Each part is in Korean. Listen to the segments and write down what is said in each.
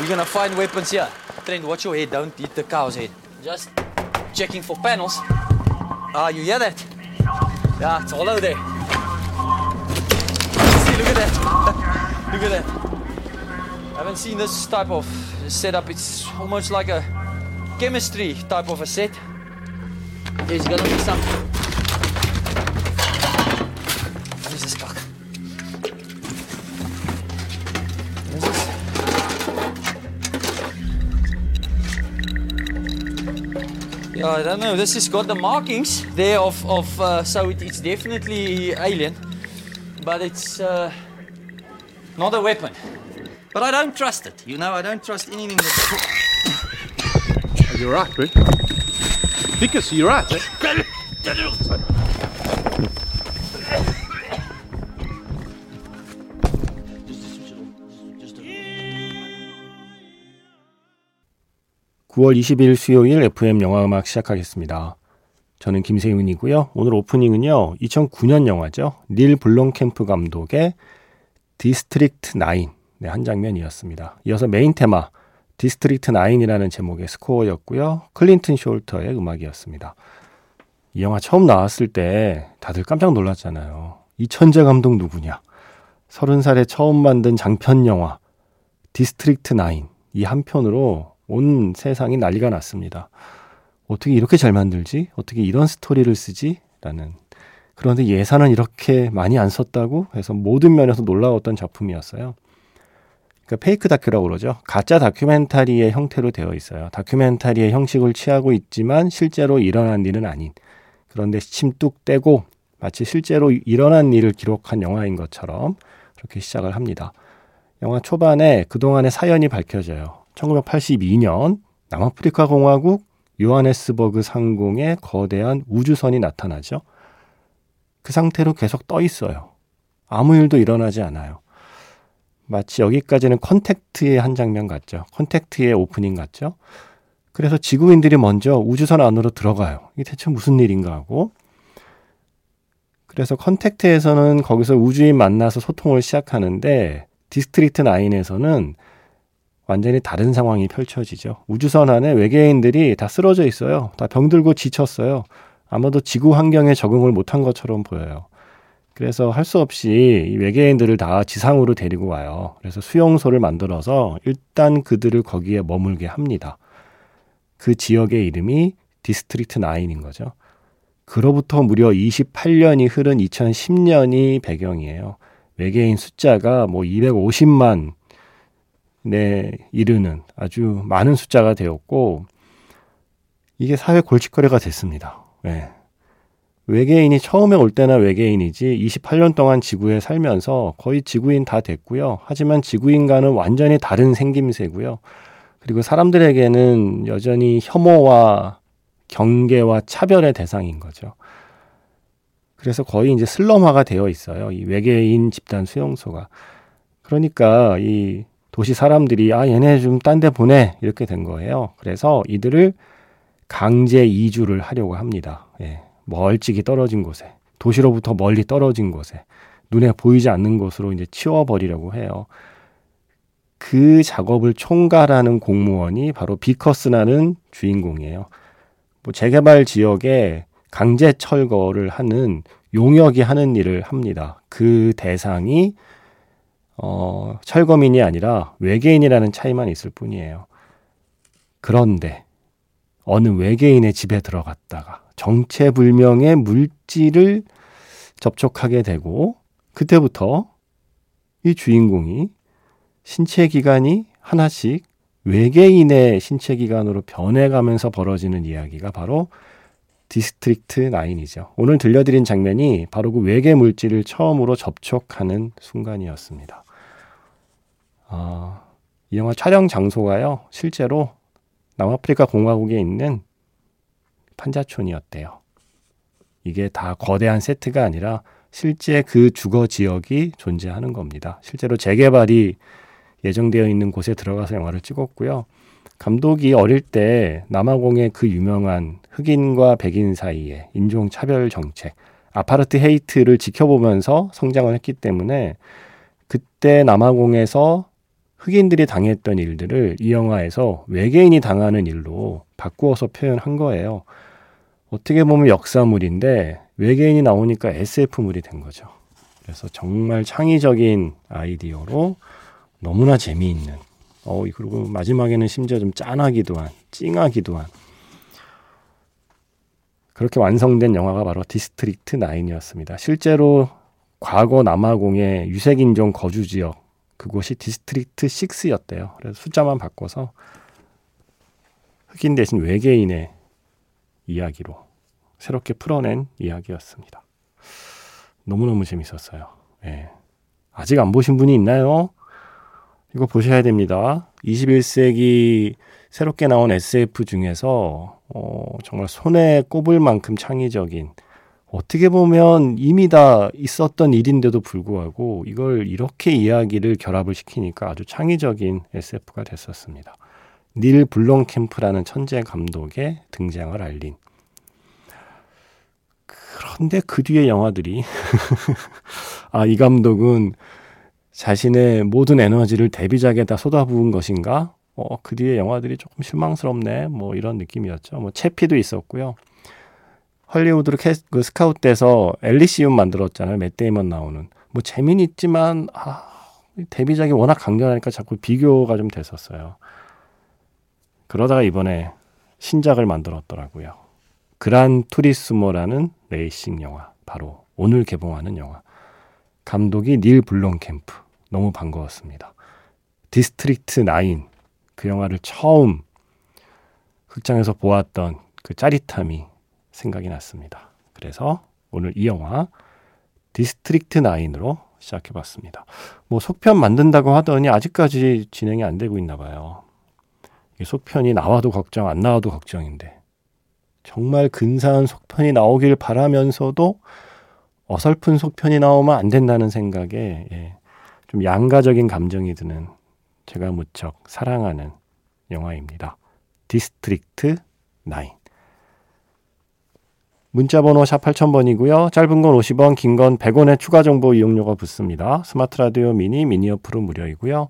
We're gonna find weapons here. Trent, watch your head. Don't hit the cow's head. Just checking for panels. Ah, you hear that? Yeah, it's hollow there. See, look at that. look at that. I haven't seen this type of setup. It's almost like a chemistry type of a set. There's gonna be some. Yeah, I don't know. This has got the markings there of, of uh, so it, it's definitely alien, but it's uh, not a weapon. But I don't trust it. You know, I don't trust anything that. You're right, Rick. Vickers, you're right. Eh? (9월 20일) 수요일 FM 영화음악 시작하겠습니다. 저는 김세윤이고요. 오늘 오프닝은요. 2009년 영화죠. 닐 블롬캠프 감독의 디스트릭트 9 네, 한 장면이었습니다. 이어서 메인 테마 디스트릭트 9이라는 제목의 스코어였고요. 클린튼 쇼터의 음악이었습니다. 이 영화 처음 나왔을 때 다들 깜짝 놀랐잖아요. 이 천재 감독 누구냐? 서른 살에 처음 만든 장편 영화 디스트릭트 9. 이 한 편으로 온 세상이 난리가 났습니다. 어떻게 이렇게 잘 만들지? 어떻게 이런 스토리를 쓰지? 라는 그런데 예산은 이렇게 많이 안 썼다고 해서 모든 면에서 놀라웠던 작품이었어요. 그 페이크 다큐라고 그러죠. 가짜 다큐멘터리의 형태로 되어 있어요. 다큐멘터리의 형식을 취하고 있지만 실제로 일어난 일은 아닌. 그런데 시침 뚝 떼고 마치 실제로 일어난 일을 기록한 영화인 것처럼 그렇게 시작을 합니다. 영화 초반에 그동안의 사연이 밝혀져요. 1982년 남아프리카 공화국 요하네스버그 상공에 거대한 우주선이 나타나죠. 그 상태로 계속 떠 있어요. 아무 일도 일어나지 않아요. 마치 여기까지는 컨택트의 한 장면 같죠. 컨택트의 오프닝 같죠. 그래서 지구인들이 먼저 우주선 안으로 들어가요. 이게 대체 무슨 일인가 하고. 그래서 컨택트에서는 거기서 우주인 만나서 소통을 시작하는데 디스트릭트 9에서는 완전히 다른 상황이 펼쳐지죠. 우주선 안에 외계인들이 다 쓰러져 있어요. 다 병들고 지쳤어요. 아마도 지구 환경에 적응을 못한 것처럼 보여요. 그래서 할 수 없이 외계인들을 다 지상으로 데리고 와요. 그래서 수용소를 만들어서 일단 그들을 거기에 머물게 합니다. 그 지역의 이름이 디스트릭트 9인 거죠. 그로부터 무려 28년이 흐른 2010년이 배경이에요. 외계인 숫자가 뭐 250만에, 이르는 아주 많은 숫자가 되었고, 이게 사회 골칫거리가 됐습니다. 네. 외계인이 처음에 올 때나 외계인이지 28년 동안 지구에 살면서 거의 지구인 다 됐고요. 하지만 지구인과는 완전히 다른 생김새고요. 그리고 사람들에게는 여전히 혐오와 경계와 차별의 대상인 거죠. 그래서 거의 이제 슬럼화가 되어 있어요. 이 외계인 집단 수용소가. 그러니까 이 도시 사람들이 아 얘네 좀 딴 데 보내 이렇게 된 거예요. 그래서 이들을 강제 이주를 하려고 합니다. 예. 멀찍이 떨어진 곳에 도시로부터 멀리 떨어진 곳에 눈에 보이지 않는 곳으로 이제 치워버리려고 해요. 그 작업을 총괄하는 공무원이 바로 비커스라는 주인공이에요. 뭐 재개발 지역에 강제 철거를 하는 용역이 하는 일을 합니다. 그 대상이 어, 철거민이 아니라 외계인이라는 차이만 있을 뿐이에요. 그런데 어느 외계인의 집에 들어갔다가 정체불명의 물질을 접촉하게 되고 그때부터 이 주인공이 신체 기관이 하나씩 외계인의 신체 기관으로 변해가면서 벌어지는 이야기가 바로 디스트릭트 9이죠. 오늘 들려드린 장면이 바로 그 외계 물질을 처음으로 접촉하는 순간이었습니다. 아, 이 영화 촬영 장소가요, 실제로 남아프리카 공화국에 있는 판자촌이었대요. 이게 다 거대한 세트가 아니라 실제 그 주거 지역이 존재하는 겁니다. 실제로 재개발이 예정되어 있는 곳에 들어가서 영화를 찍었고요. 감독이 어릴 때 남아공의 그 유명한 흑인과 백인 사이의 인종 차별 정책, 아파르트 헤이트를 지켜보면서 성장을 했기 때문에 그때 남아공에서 흑인들이 당했던 일들을 이 영화에서 외계인이 당하는 일로 바꾸어서 표현한 거예요. 어떻게 보면 역사물인데 외계인이 나오니까 SF물이 된 거죠. 그래서 정말 창의적인 아이디어로 너무나 재미있는 어 그리고 마지막에는 심지어 좀 짠하기도 한 찡하기도 한 그렇게 완성된 영화가 바로 디스트릭트 9이었습니다. 실제로 과거 남아공의 유색인종 거주 지역 그곳이 디스트릭트 6였대요. 그래서 숫자만 바꿔서 흑인 대신 외계인의 이야기로 새롭게 풀어낸 이야기였습니다. 너무너무 재밌었어요. 예. 아직 안 보신 분이 있나요? 이거 보셔야 됩니다. 21세기 새롭게 나온 SF 중에서 어, 정말 손에 꼽을 만큼 창의적인 어떻게 보면 이미 다 있었던 일인데도 불구하고 이걸 이렇게 이야기를 결합을 시키니까 아주 창의적인 SF가 됐었습니다. 닐 블롬캠프라는 천재 감독의 등장을 알린. 그런데 그 뒤에 영화들이 아, 이 감독은 자신의 모든 에너지를 데뷔작에다 쏟아부은 것인가? 어, 그 뒤에 영화들이 조금 실망스럽네. 뭐 이런 느낌이었죠. 뭐 채피도 있었고요. 헐리우드로 캐, 그 스카웃돼서 엘리시움 만들었잖아요. 맷 데이먼 나오는. 뭐 재미는 있지만 아, 데뷔작이 워낙 강렬하니까 자꾸 비교가 좀 됐었어요. 그러다가 이번에 신작을 만들었더라고요. 그란 투리스모라는 레이싱 영화. 바로 오늘 개봉하는 영화. 감독이 닐 블롬캠프. 너무 반가웠습니다. 디스트릭트 9. 그 영화를 처음 극장에서 보았던 그 짜릿함이 생각이 났습니다. 그래서 오늘 이 영화 디스트릭트 9으로 시작해 봤습니다. 뭐 속편 만든다고 하더니 아직까지 진행이 안 되고 있나 봐요. 속편이 나와도 걱정, 안 나와도 걱정인데 정말 근사한 속편이 나오길 바라면서도 어설픈 속편이 나오면 안 된다는 생각에 예, 좀 양가적인 감정이 드는 제가 무척 사랑하는 영화입니다. 디스트릭트 9. 문자번호 샵 8000번이고요. 짧은 건 50원, 긴 건 100원의 추가 정보 이용료가 붙습니다. 스마트 라디오 미니, 미니 어플은 무료이고요.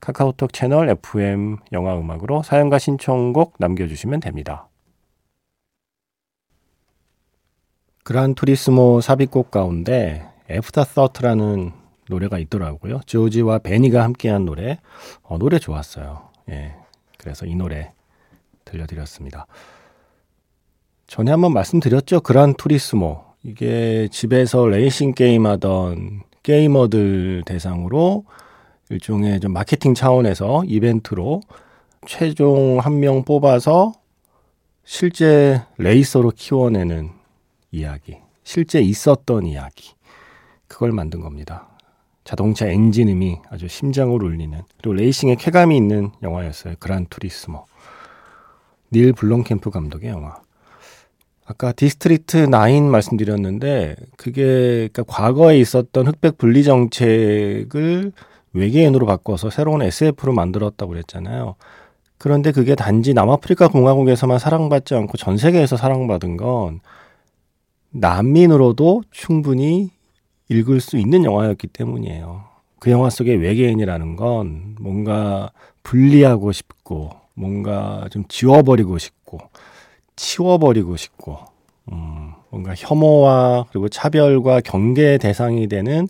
카카오톡 채널 FM 영화 음악으로 사연과 신청곡 남겨주시면 됩니다. 그란 투리스모 삽입곡 가운데 Afterthought라는 노래가 있더라고요. 조지와 베니가 함께한 노래. 어, 노래 좋았어요. 예. 그래서 이 노래 들려드렸습니다. 전에 한번 말씀드렸죠. 그란 투리스모. 이게 집에서 레이싱 게임 하던 게이머들 대상으로 일종의 좀 마케팅 차원에서 이벤트로 최종 한 명 뽑아서 실제 레이서로 키워내는 이야기. 실제 있었던 이야기. 그걸 만든 겁니다. 자동차 엔진음이 아주 심장을 울리는 그리고 레이싱의 쾌감이 있는 영화였어요. 그란 투리스모. 닐 블롬캠프 감독의 영화. 아까 디스트리트 9 말씀드렸는데 그게 그러니까 과거에 있었던 흑백 분리 정책을 외계인으로 바꿔서 새로운 SF로 만들었다고 그랬잖아요. 그런데 그게 단지 남아프리카 공화국에서만 사랑받지 않고 전 세계에서 사랑받은 건 난민으로도 충분히 읽을 수 있는 영화였기 때문이에요. 그 영화 속에 외계인이라는 건 뭔가 분리하고 싶고 뭔가 좀 지워버리고 싶고 치워버리고 싶고, 음, 뭔가 혐오와 그리고 차별과 경계의 대상이 되는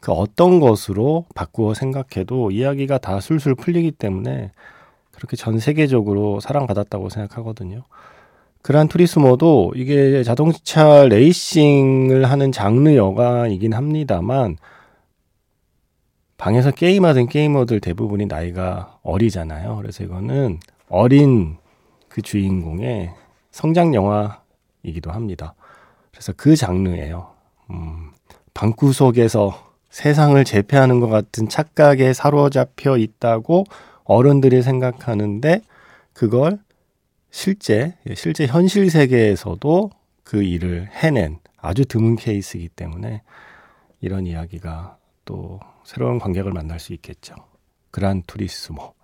그 어떤 것으로 바꾸어 생각해도 이야기가 다 술술 풀리기 때문에 그렇게 전 세계적으로 사랑받았다고 생각하거든요. 그란 투리스모도 이게 자동차 레이싱을 하는 장르 여가이긴 합니다만 방에서 게임하던 게이머들 대부분이 나이가 어리잖아요. 그래서 이거는 어린 그 주인공의 성장 영화이기도 합니다. 그래서 그 장르예요. 음, 방구석에서 세상을 제패하는 것 같은 착각에 사로잡혀 있다고 어른들이 생각하는데 그걸 실제 실제 현실 세계에서도 그 일을 해낸 아주 드문 케이스이기 때문에 이런 이야기가 또 새로운 관객을 만날 수 있겠죠. 그란 투리스모.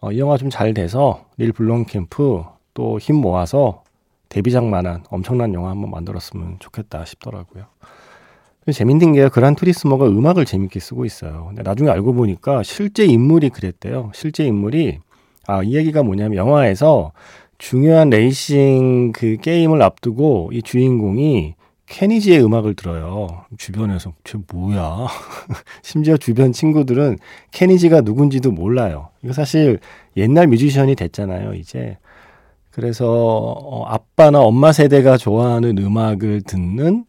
어, 이 영화 좀 잘 돼서 닐 블롬캠프 또 힘 모아서 데뷔작만한 엄청난 영화 한번 만들었으면 좋겠다 싶더라고요. 재밌는 게 그란 투리스모가 음악을 재밌게 쓰고 있어요. 근데 나중에 알고 보니까 실제 인물이 그랬대요. 실제 인물이 아, 이 얘기가 뭐냐면 영화에서 중요한 레이싱 그 게임을 앞두고 이 주인공이 케니지의 음악을 들어요. 주변에서 쟤 뭐야? 심지어 주변 친구들은 케니지가 누군지도 몰라요. 이거 사실 옛날 뮤지션이 됐잖아요, 이제. 그래서 어, 아빠나 엄마 세대가 좋아하는 음악을 듣는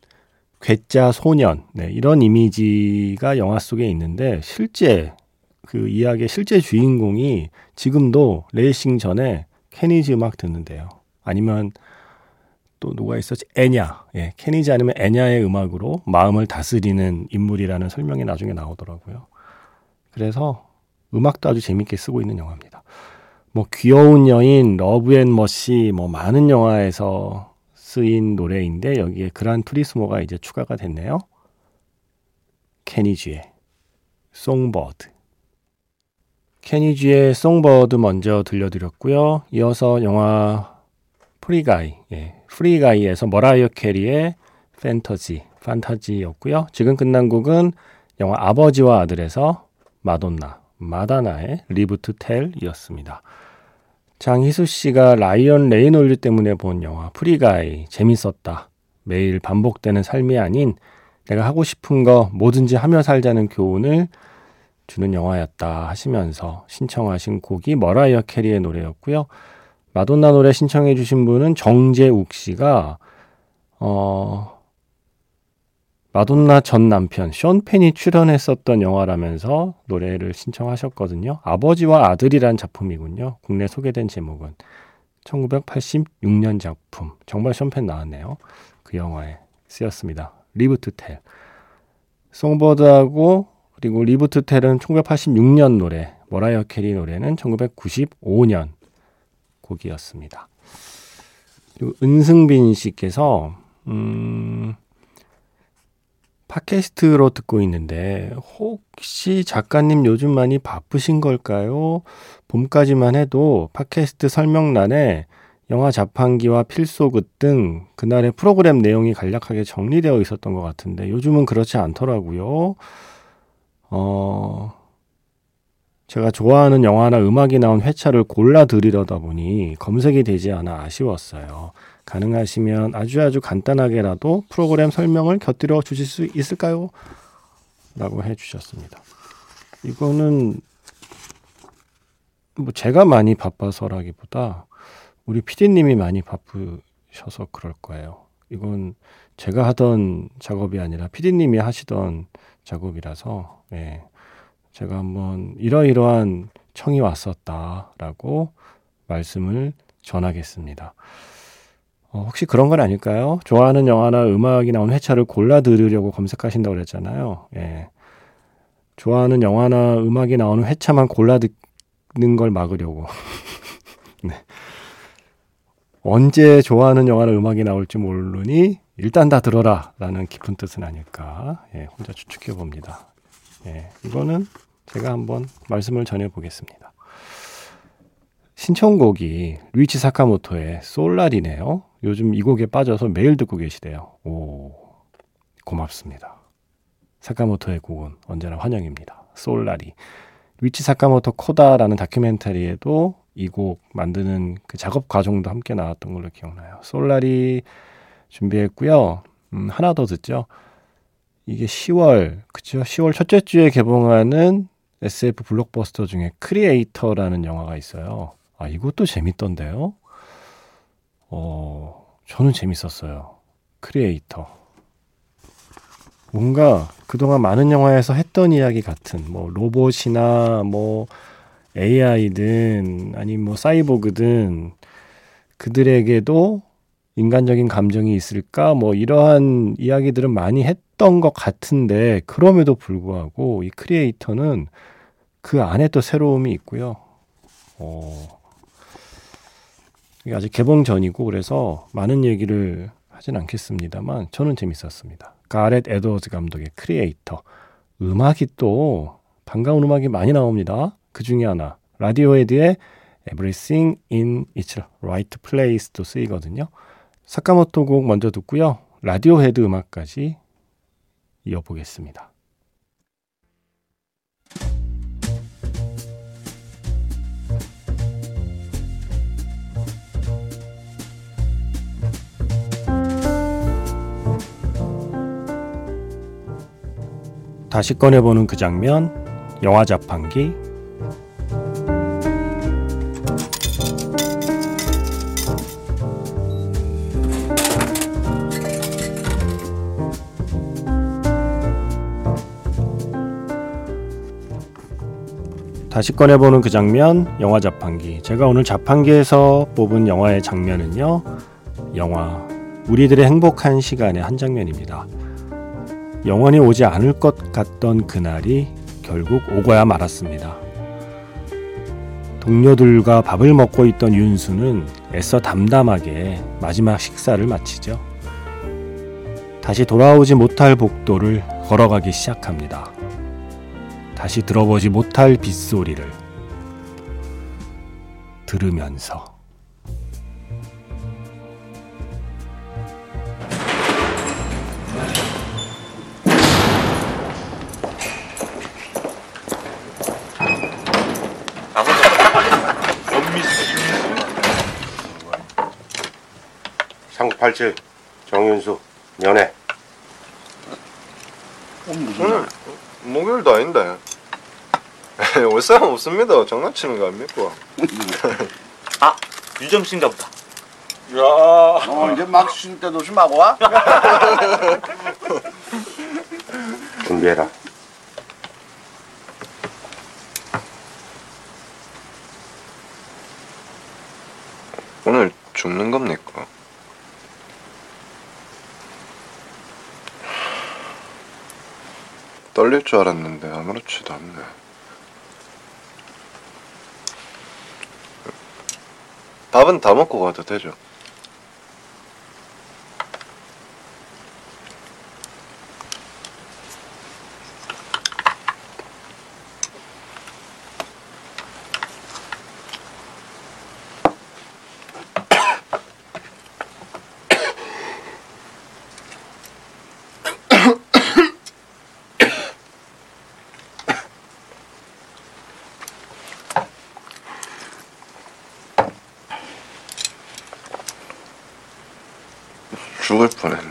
괴짜 소년 네, 이런 이미지가 영화 속에 있는데 실제 그 이야기의 실제 주인공이 지금도 레이싱 전에 케니지 음악 듣는데요. 아니면 또 누가 있었지? 엔야. 예, 케니지 아니면 엔야의 음악으로 마음을 다스리는 인물이라는 설명이 나중에 나오더라고요. 그래서 음악도 아주 재밌게 쓰고 있는 영화입니다. 뭐 귀여운 여인, Love and Mercy 뭐 많은 영화에서 쓰인 노래인데 여기에 그란 투리스모가 이제 추가가 됐네요. 케니지의 Songbird. 케니지의 Songbird 먼저 들려드렸고요. 이어서 영화 Free Guy, 예, Free Guy에서 머라이어 캐리의 팬터지, 판타지였고요. 지금 끝난 곡은 영화 아버지와 아들에서 마돈나, 마다나의 Live to Tell이었습니다. 장희수 씨가 라이언 레이놀드 때문에 본 영화 Free Guy 재밌었다. 매일 반복되는 삶이 아닌 내가 하고 싶은 거 뭐든지 하며 살자는 교훈을 주는 영화였다 하시면서 신청하신 곡이 머라이어 캐리의 노래였고요. 마돈나 노래 신청해 주신 분은 정재욱 씨가 어 마돈나 전 남편 션 펜이 출연했었던 영화라면서 노래를 신청하셨거든요. 아버지와 아들이란 작품이군요. 국내 소개된 제목은 1986년 작품. 정말 션 펜 나왔네요. 그 영화에 쓰였습니다. To Tell. Songbird하고 그리고 To Tell은 1986년 노래, 머라이어 캐리 노래는 1995년 곡이었습니다. 그리고 은승빈 씨께서 음 팟캐스트로 듣고 있는데 혹시 작가님 요즘 많이 바쁘신 걸까요? 봄까지만 해도 팟캐스트 설명란에 영화 자판기와 필소굿 등 그날의 프로그램 내용이 간략하게 정리되어 있었던 것 같은데 요즘은 그렇지 않더라고요. 어, 제가 좋아하는 영화나 음악이 나온 회차를 골라 드리려다 보니 검색이 되지 않아 아쉬웠어요. 가능하시면 아주 아주 간단하게라도 프로그램 설명을 곁들여 주실 수 있을까요? 라고 해 주셨습니다. 이거는 뭐 제가 많이 바빠서라기보다 우리 피디님이 많이 바쁘셔서 그럴 거예요. 이건 제가 하던 작업이 아니라 피디님이 하시던 작업이라서 예. 제가 한번 이러이러한 청이 왔었다라고 말씀을 전하겠습니다. 어, 혹시 그런 건 아닐까요? 좋아하는 영화나 음악이 나온 회차를 골라 들으려고 검색하신다고 그랬잖아요. 예. 좋아하는 영화나 음악이 나오는 회차만 골라 듣는 걸 막으려고. 네. 언제 좋아하는 영화나 음악이 나올지 모르니 일단 다 들어라 라는 깊은 뜻은 아닐까. 예, 혼자 추측해 봅니다. 예, 이거는 제가 한번 말씀을 전해 보겠습니다. 신청곡이 루이치 사카모토의 솔라리네요. 요즘 이 곡에 빠져서 매일 듣고 계시대요. 오, 고맙습니다. 사카모토의 곡은 언제나 환영입니다. 솔라리. 위치 사카모토 코다라는 다큐멘터리에도 이 곡 만드는 그 작업 과정도 함께 나왔던 걸로 기억나요. 솔라리 준비했고요. 음, 하나 더 듣죠. 이게 10월, 그쵸? 10월 첫째 주에 개봉하는 SF 블록버스터 중에 크리에이터라는 영화가 있어요. 아, 이것도 재밌던데요? 어, 저는 재밌었어요. 크리에이터. 뭔가 그동안 많은 영화에서 했던 이야기 같은, 뭐, 로봇이나 뭐, AI든, 아니면 뭐, 사이보그든, 그들에게도 인간적인 감정이 있을까? 뭐, 이러한 이야기들은 많이 했던 것 같은데, 그럼에도 불구하고, 이 크리에이터는 그 안에 또 새로움이 있고요. 어, 아직 개봉 전이고 그래서 많은 얘기를 하진 않겠습니다만 저는 재밌었습니다. 가렛 에드워즈 감독의 크리에이터. 음악이 또 반가운 음악이 많이 나옵니다. 그 중에 하나 라디오헤드의 Everything in its Right Place도 쓰이거든요. 사카모토 곡 먼저 듣고요. 라디오헤드 음악까지 이어보겠습니다. 다시 꺼내보는 그 장면, 영화 자판기, 다시 꺼내보는 그 장면, 영화 자판기. 제가 오늘 자판기에서 뽑은 영화의 장면은요, 영화 우리들의 행복한 시간의 한 장면입니다. 영원히 오지 않을 것 같던 그날이 결국 오고야 말았습니다. 동료들과 밥을 먹고 있던 윤수는 애써 담담하게 마지막 식사를 마치죠. 다시 돌아오지 못할 복도를 걸어가기 시작합니다. 다시 들어보지 못할 빗소리를 들으면서 삼987 정윤수 연애 오늘 목요일도 아닌데. 올 사람 없습니다. 장난치는 거 아닙니까? 아 유정 씨인가 보다. 어, 이제 막 쉴 때도 좀 하고 와? 준비해라 오늘 죽는 겁니까? 떨릴 줄 알았는데 아무렇지도 않네 밥은 다 먹고 가도 되죠? 죽을 뻔했네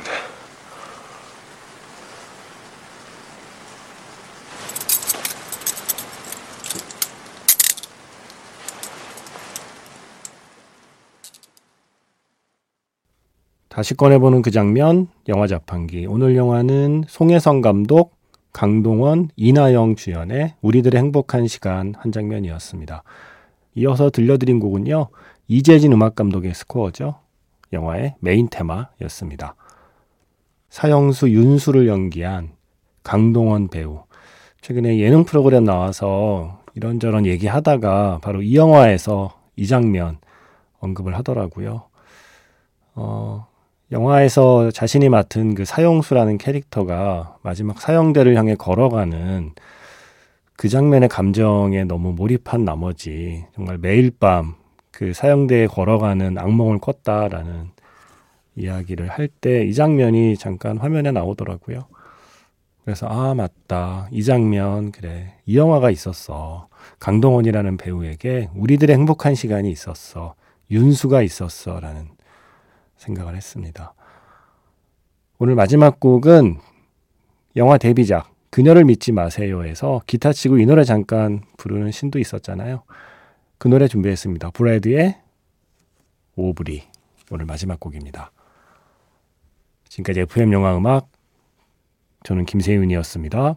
다시 꺼내보는 그 장면, 영화 자판기. 오늘 영화는 송혜성 감독, 강동원, 이나영 주연의 우리들의 행복한 시간 한 장면이었습니다. 이어서 들려드린 곡은요, 이재진 음악 감독의 스코어죠. 영화의 메인 테마였습니다. 사형수 윤수를 연기한 강동원 배우. 최근에 예능 프로그램 나와서 이런저런 얘기하다가 바로 이 영화에서 이 장면 언급을 하더라고요. 어, 영화에서 자신이 맡은 그 사형수라는 캐릭터가 마지막 사형대를 향해 걸어가는 그 장면의 감정에 너무 몰입한 나머지 정말 매일 밤 그 사형대에 걸어가는 악몽을 꿨다라는 이야기를 할 때 이 장면이 잠깐 화면에 나오더라고요. 그래서 아 맞다 이 장면 그래 이 영화가 있었어 강동원이라는 배우에게 우리들의 행복한 시간이 있었어 윤수가 있었어라는 생각을 했습니다. 오늘 마지막 곡은 영화 데뷔작 그녀를 믿지 마세요에서 기타 치고 이 노래 잠깐 부르는 신도 있었잖아요. 그 노래 준비했습니다. 브래드의 오브리 오늘 마지막 곡입니다. 지금까지 FM 영화 음악 저는 김세윤이었습니다.